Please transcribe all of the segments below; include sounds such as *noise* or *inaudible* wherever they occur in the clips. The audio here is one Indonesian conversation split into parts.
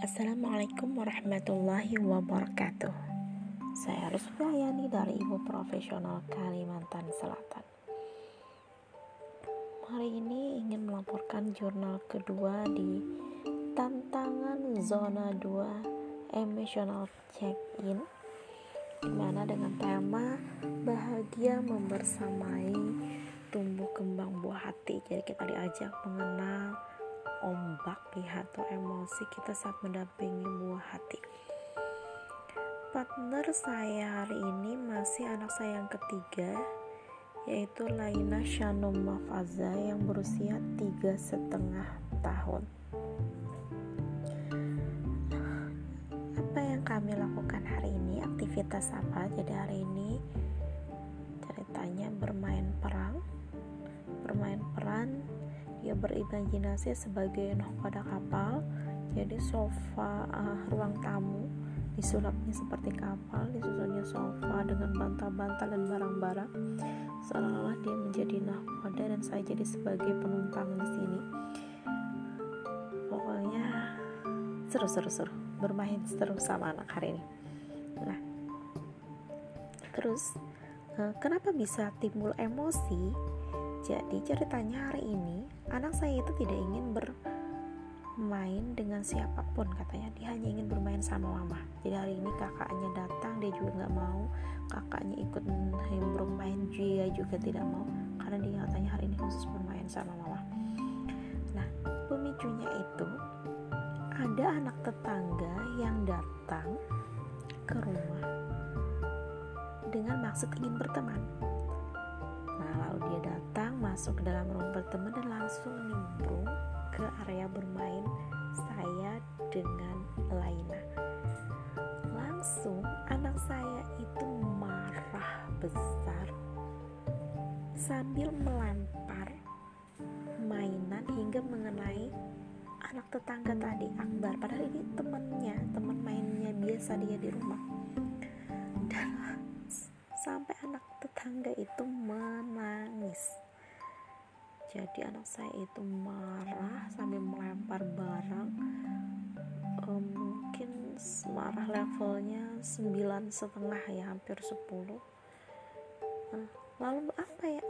Assalamualaikum warahmatullahi wabarakatuh. Saya Rusfi Ayani dari Ibu Profesional Kalimantan Selatan. Hari ini ingin melaporkan jurnal kedua di Tantangan Zona 2 Emotional Check-in Di mana dengan tema Bahagia membersamai tumbuh kembang buah hati Jadi kita diajak mengenal ombak ya atau emosi kita saat mendampingi buah hati. Partner saya hari ini masih anak saya yang ketiga yaitu Laina Shanum Mafaza yang berusia tiga setengah tahun. Apa yang kami lakukan hari ini? Aktivitas apa jadi hari ini? Ceritanya bermain perang berimajinasi sebagai nahkoda kapal jadi sofa uh, ruang tamu disulapnya seperti kapal disusunnya sofa dengan bantal-bantal dan barang-barang seolah-olah dia menjadi nahkoda dan saya jadi sebagai penumpang di sini. Pokoknya seru-seru-seru bermain seru sama anak hari ini. Nah terus uh, kenapa bisa timbul emosi jadi ceritanya hari ini anak saya itu tidak ingin bermain dengan siapa pun katanya. Dia hanya ingin bermain sama mama. Jadi hari ini kakaknya datang dia juga nggak mau. Kakaknya ikut himbrung main dia juga tidak mau karena dia katanya hari ini khusus bermain sama mama. Nah pemicunya itu ada anak tetangga yang datang ke rumah dengan maksud ingin berteman masuk ke dalam ruang berteman dan langsung nimbrung ke area bermain saya dengan Laina. Langsung anak saya itu marah besar sambil melempar mainan hingga mengenai anak tetangga tadi Akbar. Padahal ini temannya teman mainnya biasa dia di rumah. Dan *laughs* sampai anak tetangga itu menangis jadi anak saya itu marah sambil melempar barang. Um, mungkin marah levelnya sembilan setengah ya hampir 10 nah, lalu apa ya?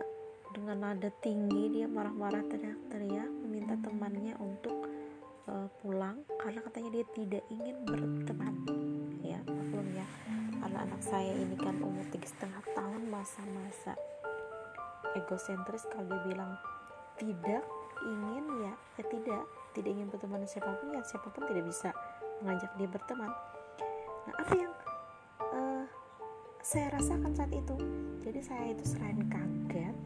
Dengan nada tinggi dia marah-marah teriak-teriak meminta temannya untuk uh, pulang karena katanya dia tidak ingin berteman. Ya maklum ya karena anak saya ini kan umur tiga setengah tahun masa-masa egosentris kalau dia bilang tidak ingin ya ya tidak. Tidak ingin berteman dengan siapa pun ya siapa pun tidak bisa mengajak dia berteman. Nah apa yang uh, saya rasakan saat itu? Jadi saya itu selain kaget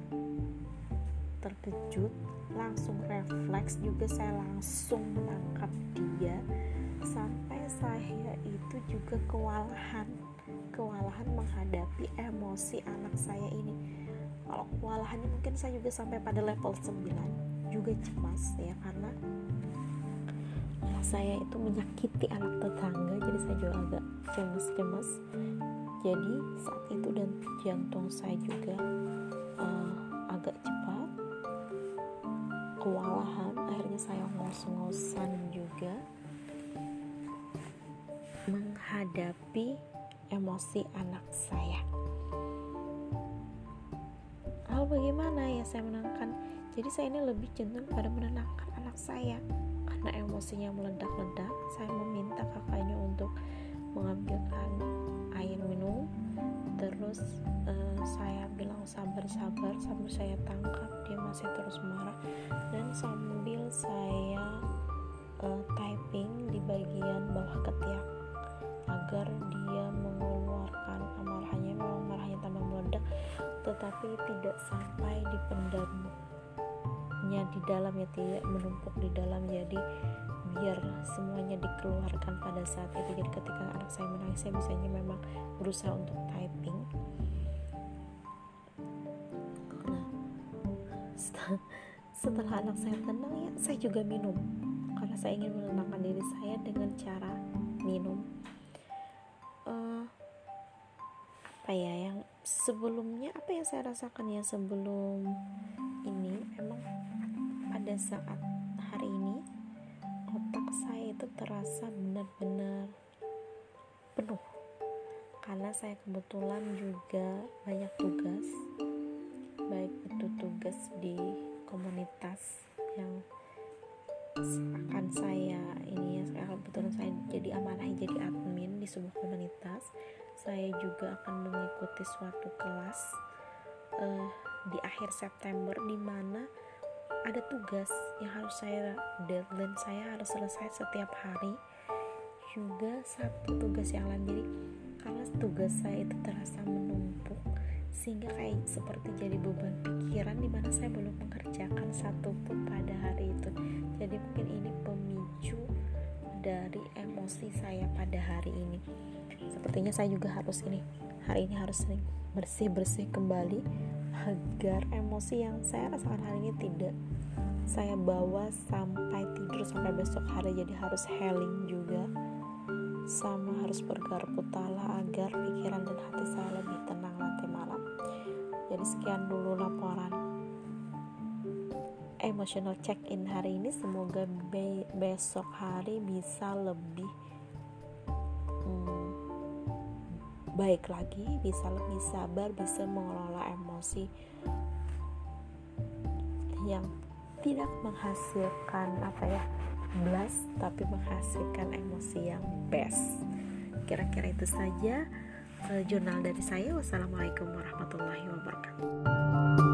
terkejut langsung refleks juga saya langsung menangkap dia. Sampai saya itu juga kewalahan kewalahan menghadapi emosi anak saya ini kalau kewalahannya mungkin saya juga sampai pada level 9 juga cemas ya karena saya itu menyakiti anak tetangga jadi saya juga agak cemas-cemas. Jadi saat itu dan jantung saya juga uh, agak cepat. Kewalahan akhirnya saya ngos-ngosan juga. Menghadapi emosi anak saya. Lalu bagaimana ya saya menenangkan? Jadi saya ini lebih cenderung pada menenangkan anak saya karena emosinya meledak-ledak. Saya meminta kakaknya untuk mengambilkan air minum. Terus uh, saya bilang sabar-sabar sambil saya tangkap dia masih terus marah dan sambil saya uh, typing di bagian bawah ketiak agar dia tetapi tidak sampai dipendamnya di dalam ya tidak menumpuk di dalam. Jadi biar semuanya dikeluarkan pada saat itu. Jadi ketika anak saya menangis saya misalnya memang berusaha untuk typing. Nah setelah anak saya tenang ya saya juga minum. Karena saya ingin menenangkan diri saya dengan cara minum. Apa ya yang sebelumnya apa yang saya rasakan ya sebelum ini? Memang pada saat hari ini otak saya itu terasa benar-benar penuh. Karena saya kebetulan juga banyak tugas baik itu tugas di komunitas yang akan saya ini ya kebetulan saya jadi amanah jadi admin di sebuah komunitas saya juga akan mengikuti suatu kelas uh, di akhir September di mana ada tugas yang harus saya deadline saya harus selesai setiap hari. Juga satu tugas yang lain jadi karena tugas saya itu terasa menumpuk sehingga kayak seperti jadi beban pikiran di mana saya belum mengerjakan satu pun pada hari itu. Jadi mungkin ini pemicu dari emosi saya pada hari ini sepertinya saya juga harus ini hari ini harus sering bersih bersih kembali agar emosi yang saya rasakan hari ini tidak saya bawa sampai tidur sampai besok hari. Jadi harus healing juga sama harus bergarap utala agar pikiran dan hati saya lebih tenang nanti malam. Jadi sekian dulu laporan emotional check in hari ini. Semoga be besok hari bisa lebih hmm, baik lagi bisa lebih sabar bisa mengelola emosi yang tidak menghasilkan apa ya blast tapi menghasilkan emosi yang best. Kira-kira itu saja uh, jurnal dari saya. Wassalamualaikum warahmatullahi wabarakatuh